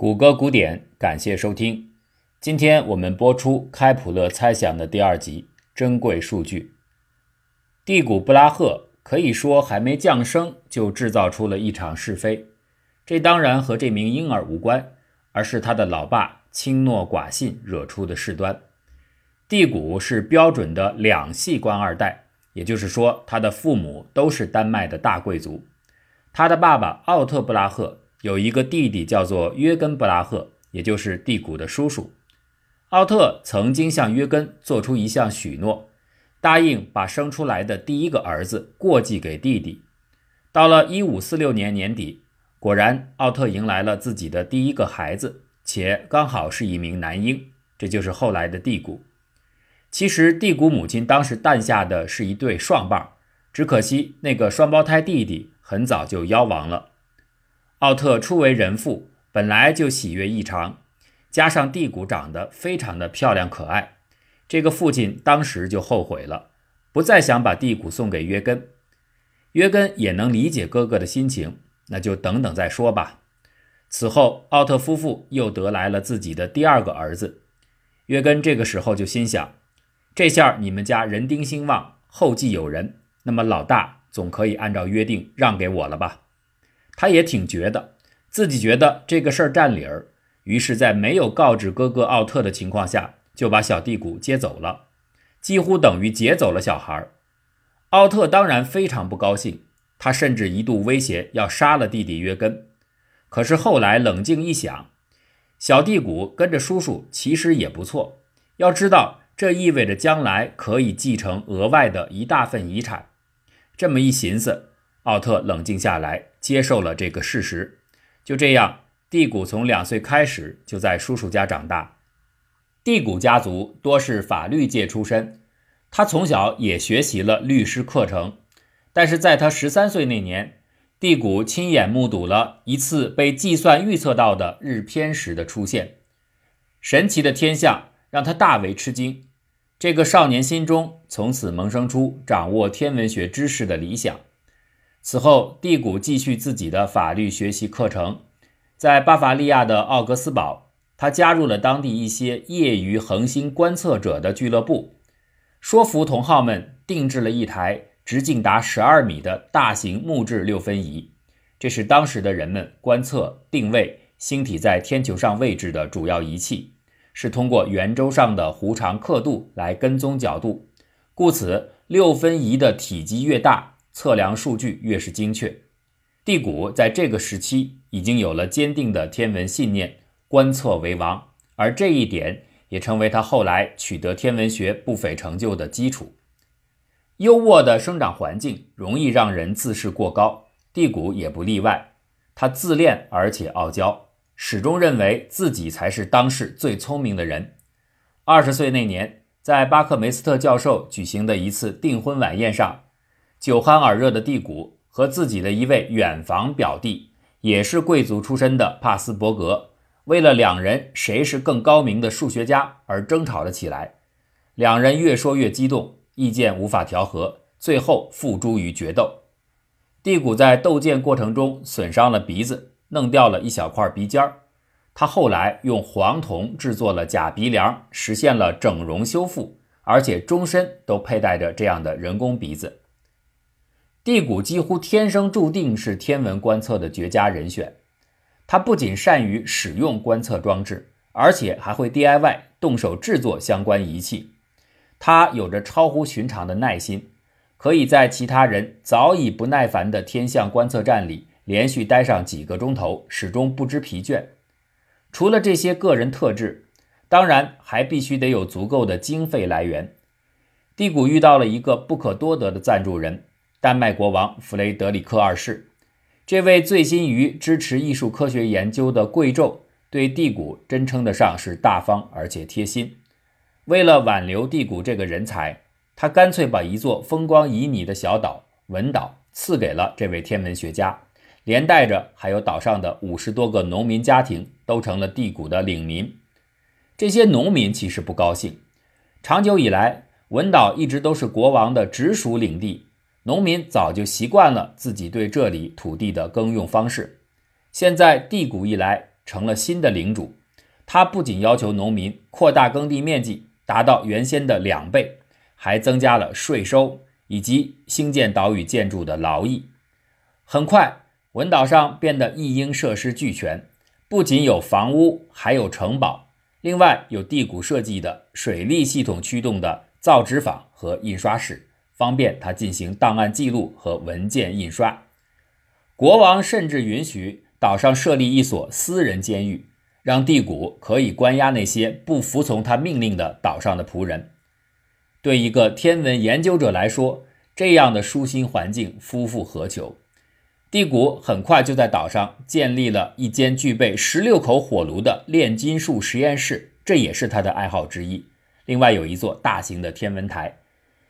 谷歌古典，感谢收听。今天我们播出开普勒猜想的第二集，珍贵数据。蒂古布拉赫可以说还没降生就制造出了一场是非，这当然和这名婴儿无关，而是他的老爸轻诺寡信惹出的事端。蒂古是标准的两系官二代，也就是说，他的父母都是丹麦的大贵族。他的爸爸奥特布拉赫。有一个弟弟叫做约根·布拉赫，也就是蒂古的叔叔。奥特曾经向约根做出一项许诺，答应把生出来的第一个儿子过继给弟弟。到了1546年年底，果然奥特迎来了自己的第一个孩子，且刚好是一名男婴，这就是后来的蒂古。其实蒂古母亲当时诞下的是一对双棒，只可惜那个双胞胎弟弟很早就夭亡了。奥特初为人父，本来就喜悦异常，加上蒂古长得非常的漂亮可爱，这个父亲当时就后悔了，不再想把蒂古送给约根。约根也能理解哥哥的心情，那就等等再说吧。此后，奥特夫妇又得来了自己的第二个儿子。约根这个时候就心想：这下你们家人丁兴旺，后继有人，那么老大总可以按照约定让给我了吧？他也挺觉得自己觉得这个事儿占理儿，于是，在没有告知哥哥奥特的情况下，就把小蒂古接走了，几乎等于劫走了小孩。奥特当然非常不高兴，他甚至一度威胁要杀了弟弟约根。可是后来冷静一想，小蒂古跟着叔叔其实也不错，要知道这意味着将来可以继承额外的一大份遗产。这么一寻思，奥特冷静下来。接受了这个事实，就这样，蒂古从两岁开始就在叔叔家长大。蒂古家族多是法律界出身，他从小也学习了律师课程。但是在他十三岁那年，蒂古亲眼目睹了一次被计算预测到的日偏食的出现，神奇的天象让他大为吃惊。这个少年心中从此萌生出掌握天文学知识的理想。此后，蒂古继续自己的法律学习课程，在巴伐利亚的奥格斯堡，他加入了当地一些业余恒星观测者的俱乐部，说服同好们定制了一台直径达十二米的大型木质六分仪，这是当时的人们观测定位星体在天球上位置的主要仪器，是通过圆周上的弧长刻度来跟踪角度，故此六分仪的体积越大。测量数据越是精确，蒂古在这个时期已经有了坚定的天文信念，观测为王，而这一点也成为他后来取得天文学不菲成就的基础。优渥的生长环境容易让人自视过高，蒂古也不例外。他自恋而且傲娇，始终认为自己才是当世最聪明的人。二十岁那年，在巴克梅斯特教授举行的一次订婚晚宴上。酒酣耳热的蒂古和自己的一位远房表弟，也是贵族出身的帕斯伯格，为了两人谁是更高明的数学家而争吵了起来。两人越说越激动，意见无法调和，最后付诸于决斗。蒂古在斗剑过程中损伤了鼻子，弄掉了一小块鼻尖儿。他后来用黄铜制作了假鼻梁，实现了整容修复，而且终身都佩戴着这样的人工鼻子。蒂古几乎天生注定是天文观测的绝佳人选。他不仅善于使用观测装置，而且还会 DIY 动手制作相关仪器。他有着超乎寻常的耐心，可以在其他人早已不耐烦的天象观测站里连续待上几个钟头，始终不知疲倦。除了这些个人特质，当然还必须得有足够的经费来源。蒂古遇到了一个不可多得的赞助人。丹麦国王弗雷德里克二世，这位醉心于支持艺术科学研究的贵胄，对蒂古真称得上是大方而且贴心。为了挽留蒂古这个人才，他干脆把一座风光旖旎的小岛文岛赐给了这位天文学家，连带着还有岛上的五十多个农民家庭都成了蒂古的领民。这些农民其实不高兴，长久以来，文岛一直都是国王的直属领地。农民早就习惯了自己对这里土地的耕用方式，现在地谷一来，成了新的领主。他不仅要求农民扩大耕地面积，达到原先的两倍，还增加了税收以及兴建岛屿建筑的劳役。很快，文岛上变得一应设施俱全，不仅有房屋，还有城堡。另外，有地谷设计的水利系统驱动的造纸坊和印刷室，方便他进行档案记录和文件印刷。国王甚至允许岛上设立一所私人监狱。让地谷可以关押那些不服从他命令的岛上的仆人。对一个天文研究者来说，这样的舒心环境，夫复何求？地谷很快就在岛上建立了一间具备十六口火炉的炼金术实验室，这也是他的爱好之一。另外有一座大型的天文台，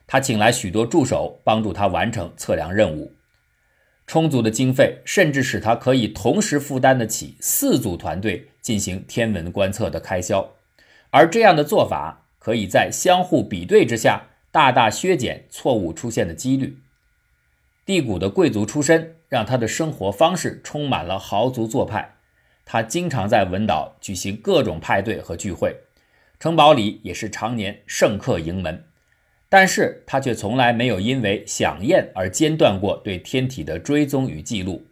他请来许多助手帮助他完成测量任务。充足的经费甚至使他可以同时负担得起四组团队进行天文观测的开销，而这样的做法可以在相互比对之下大大削减错误出现的几率。地谷的贵族出身让他的生活方式充满了豪族做派，他经常在文岛举行各种派对和聚会，城堡里也是常年盛客盈门。但是他却从来没有因为享宴而间断过对天体的追踪与记录。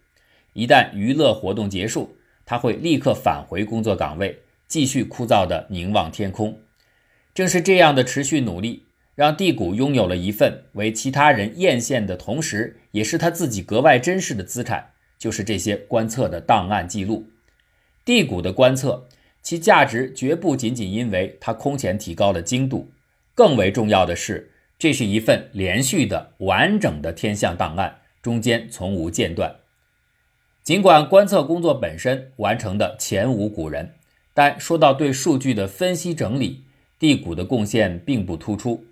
一旦娱乐活动结束，他会立刻返回工作岗位，继续枯燥地凝望天空。正是这样的持续努力，让地谷拥有了一份为其他人艳羡的同时，也是他自己格外珍视的资产，就是这些观测的档案记录。地谷的观测，其价值绝不仅仅因为它空前提高了精度。更为重要的是，这是一份连续的、完整的天象档案，中间从无间断。尽管观测工作本身完成的前无古人，但说到对数据的分析整理，地谷的贡献并不突出。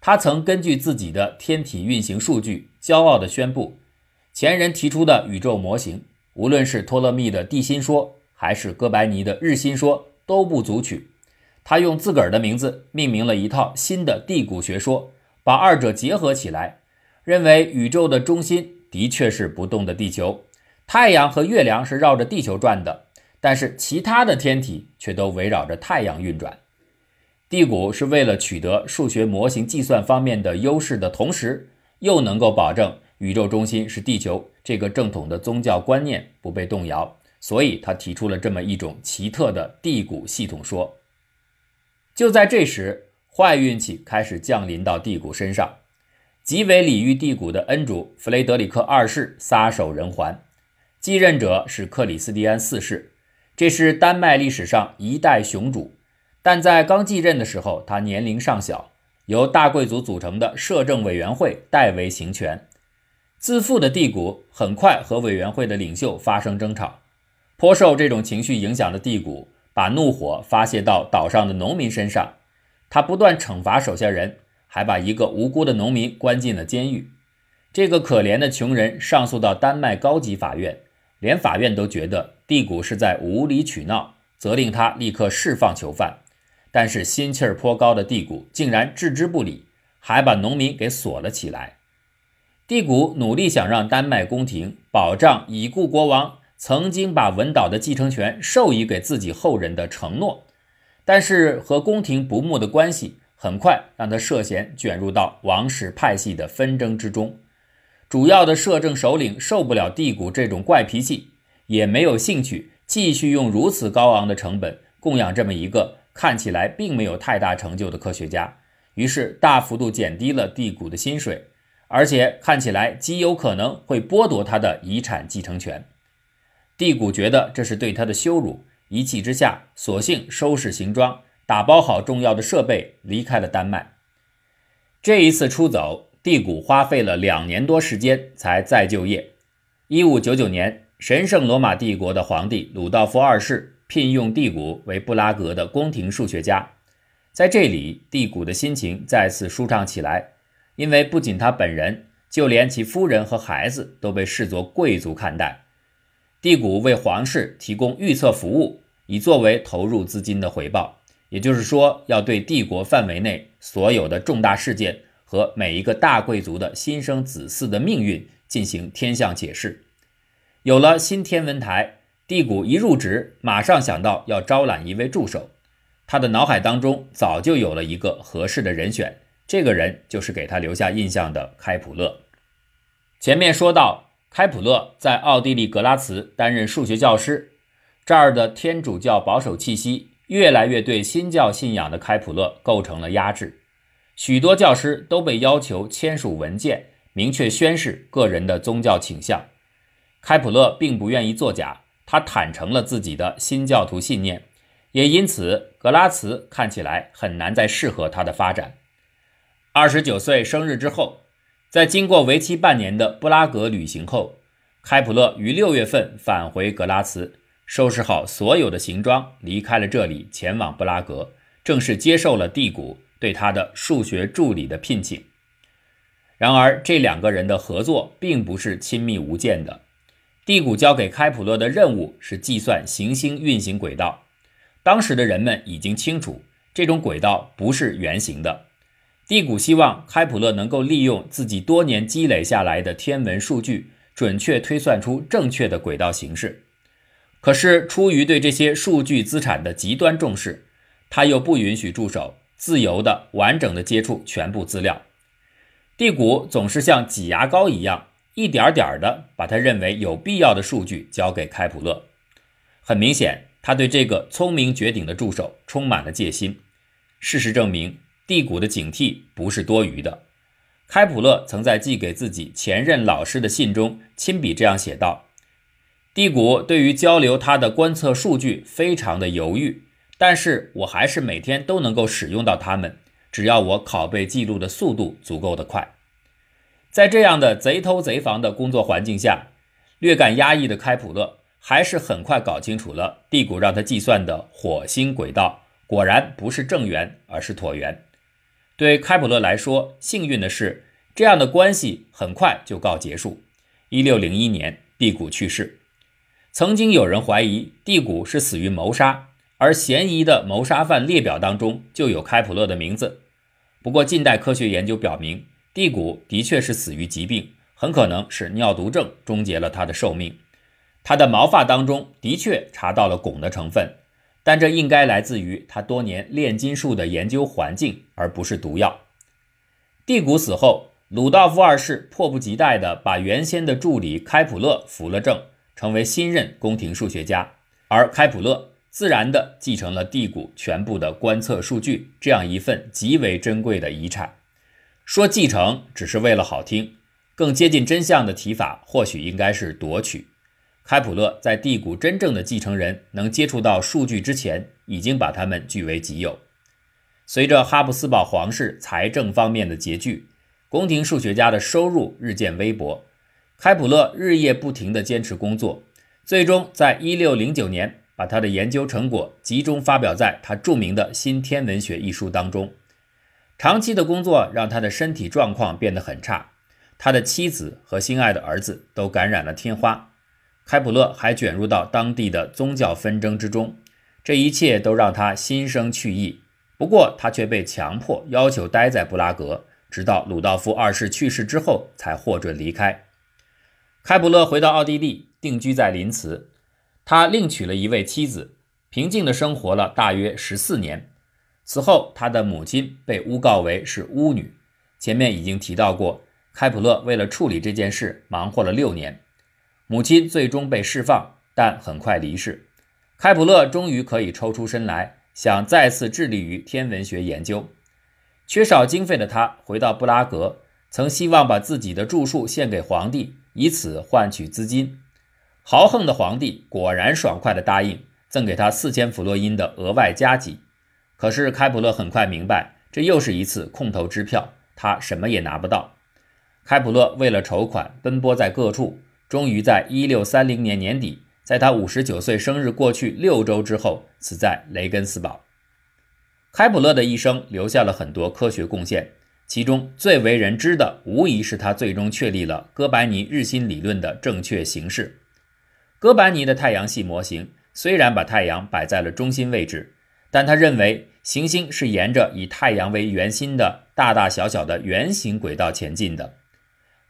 他曾根据自己的天体运行数据，骄傲地宣布，前人提出的宇宙模型，无论是托勒密的地心说，还是哥白尼的日心说，都不足取。他用自个儿的名字命名了一套新的地谷学说，把二者结合起来，认为宇宙的中心的确是不动的地球，太阳和月亮是绕着地球转的，但是其他的天体却都围绕着太阳运转。地谷是为了取得数学模型计算方面的优势的同时，又能够保证宇宙中心是地球这个正统的宗教观念不被动摇，所以他提出了这么一种奇特的地谷系统说。就在这时，坏运气开始降临到地谷身上。极为礼遇地谷的恩主弗雷德里克二世撒手人寰，继任者是克里斯蒂安四世，这是丹麦历史上一代雄主。但在刚继任的时候，他年龄尚小，由大贵族组成的摄政委员会代为行权。自负的地谷很快和委员会的领袖发生争吵，颇受这种情绪影响的地谷。把怒火发泄到岛上的农民身上，他不断惩罚手下人，还把一个无辜的农民关进了监狱。这个可怜的穷人上诉到丹麦高级法院，连法院都觉得地谷是在无理取闹，责令他立刻释放囚犯。但是心气儿颇高的地谷竟然置之不理，还把农民给锁了起来。地谷努力想让丹麦宫廷保障已故国王。曾经把文岛的继承权授予给自己后人的承诺，但是和宫廷不睦的关系很快让他涉嫌卷入到王室派系的纷争之中。主要的摄政首领受不了地谷这种怪脾气，也没有兴趣继续用如此高昂的成本供养这么一个看起来并没有太大成就的科学家，于是大幅度减低了地谷的薪水，而且看起来极有可能会剥夺他的遗产继承权。地谷觉得这是对他的羞辱，一气之下，索性收拾行装，打包好重要的设备，离开了丹麦。这一次出走，地谷花费了两年多时间才再就业。一五九九年，神圣罗马帝国的皇帝鲁道夫二世聘用地谷为布拉格的宫廷数学家，在这里，地谷的心情再次舒畅起来，因为不仅他本人，就连其夫人和孩子都被视作贵族看待。地谷为皇室提供预测服务，以作为投入资金的回报。也就是说，要对帝国范围内所有的重大事件和每一个大贵族的新生子嗣的命运进行天象解释。有了新天文台，蒂谷一入职，马上想到要招揽一位助手。他的脑海当中早就有了一个合适的人选，这个人就是给他留下印象的开普勒。前面说到，开普勒在奥地利格拉茨担任数学教师，这儿的天主教保守气息越来越对新教信仰的开普勒构成了压制，许多教师都被要求签署文件，明确宣誓个人的宗教倾向。开普勒并不愿意作假，他坦诚了自己的新教徒信念。也因此，格拉茨看起来很难再适合他的发展。二十九岁生日之后，在经过为期半年的布拉格旅行后，开普勒于六月份返回格拉茨，收拾好所有的行装，离开了这里，前往布拉格，正式接受了蒂谷对他的数学助理的聘请。然而，这两个人的合作并不是亲密无间的。蒂谷交给开普勒的任务是计算行星运行轨道。当时的人们已经清楚，这种轨道不是圆形的。蒂谷希望开普勒能够利用自己多年积累下来的天文数据，准确推算出正确的轨道形式。可是，出于对这些数据资产的极端重视，他又不允许助手自由的、完整的接触全部资料。蒂谷总是像挤牙膏一样，一点点的把他认为有必要的数据交给开普勒。很明显。他对这个聪明绝顶的助手充满了戒心。事实证明，蒂谷的警惕不是多余的。开普勒曾在寄给自己前任老师的信中亲笔这样写道：“蒂谷对于交流他的观测数据非常的犹豫，但是我还是每天都能够使用到它们，只要我拷贝记录的速度足够的快。”在这样的贼偷贼防的工作环境下，略感压抑的开普勒。还是很快搞清楚了，蒂谷让他计算的火星轨道果然不是正圆，而是椭圆。对开普勒来说，幸运的是，这样的关系很快就告结束。一六零一年，蒂谷去世。曾经有人怀疑蒂谷是死于谋杀，而嫌疑的谋杀犯列表当中就有开普勒的名字。不过，近代科学研究表明，蒂谷的确是死于疾病，很可能是尿毒症终结了他的寿命。他的毛发当中的确查到了汞的成分，但这应该来自于他多年炼金术的研究环境，而不是毒药。蒂谷死后，鲁道夫二世迫不及待地把原先的助理开普勒扶了正，成为新任宫廷数学家，而开普勒自然地继承了蒂谷全部的观测数据，这样一份极为珍贵的遗产。说继承只是为了好听，更接近真相的提法或许应该是夺取。开普勒在第谷真正的继承人能接触到数据之前，已经把他们据为己有。随着哈布斯堡皇室财政方面的拮据，宫廷数学家的收入日渐微薄。开普勒日夜不停地坚持工作，最终在1609年把他的研究成果集中发表在他著名的《新天文学》一书当中。长期的工作让他的身体状况变得很差，他的妻子和心爱的儿子都感染了天花。开普勒还卷入到当地的宗教纷争之中，这一切都让他心生去意。不过，他却被强迫要求待在布拉格，直到鲁道夫二世去世之后才获准离开。开普勒回到奥地利，定居在林茨。他另娶了一位妻子，平静地生活了大约十四年。此后，他的母亲被诬告为是巫女。前面已经提到过，开普勒为了处理这件事，忙活了六年。母亲最终被释放，但很快离世。开普勒终于可以抽出身来，想再次致力于天文学研究。缺少经费的他回到布拉格，曾希望把自己的著述献给皇帝，以此换取资金。豪横的皇帝果然爽快地答应，赠给他四千弗洛因的额外加急。可是开普勒很快明白，这又是一次空头支票，他什么也拿不到。开普勒为了筹款，奔波在各处。终于在一六三零年年底，在他五十九岁生日过去六周之后，死在雷根斯堡。开普勒的一生留下了很多科学贡献，其中最为人知的，无疑是他最终确立了哥白尼日心理论的正确形式。哥白尼的太阳系模型虽然把太阳摆在了中心位置，但他认为行星是沿着以太阳为圆心的大大小小的圆形轨道前进的。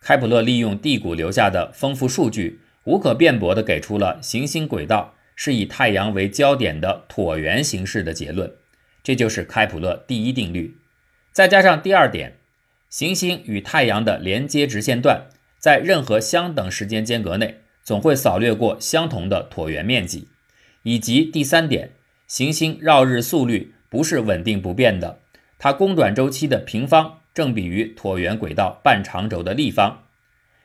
开普勒利用地谷留下的丰富数据，无可辩驳地给出了行星轨道是以太阳为焦点的椭圆形式的结论，这就是开普勒第一定律。再加上第二点，行星与太阳的连接直线段在任何相等时间间隔内总会扫掠过相同的椭圆面积，以及第三点，行星绕日速率不是稳定不变的，它公转周期的平方正比于椭圆轨道半长轴的立方。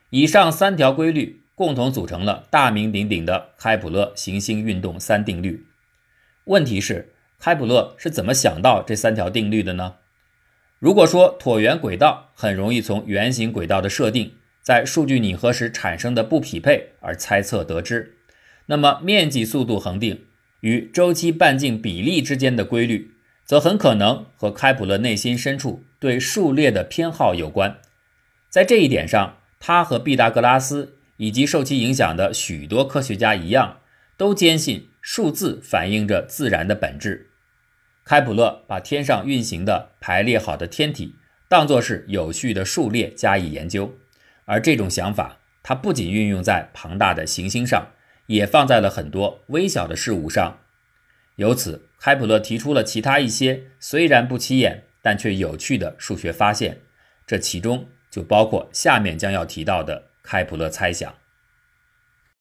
以上三条规律。共同组成了大名鼎鼎的开普勒行星运动三定律。问题是，开普勒是怎么想到这三条定律的呢？如果说椭圆轨道很容易从圆形轨道的设定在数据拟合时产生的不匹配而猜测得知，那么面积速度恒定与周期半径比例之间的规律，则很可能和开普勒内心深处对数列的偏好有关。在这一点上，他和毕达哥拉斯。以及受其影响的许多科学家一样，都坚信数字反映着自然的本质。开普勒把天上运行的排列好的天体当作是有序的数列加以研究，而这种想法他不仅运用在庞大的行星上，也放在了很多微小的事物上。由此，开普勒提出了其他一些虽然不起眼但却有趣的数学发现，这其中就包括下面将要提到的。开普勒猜想。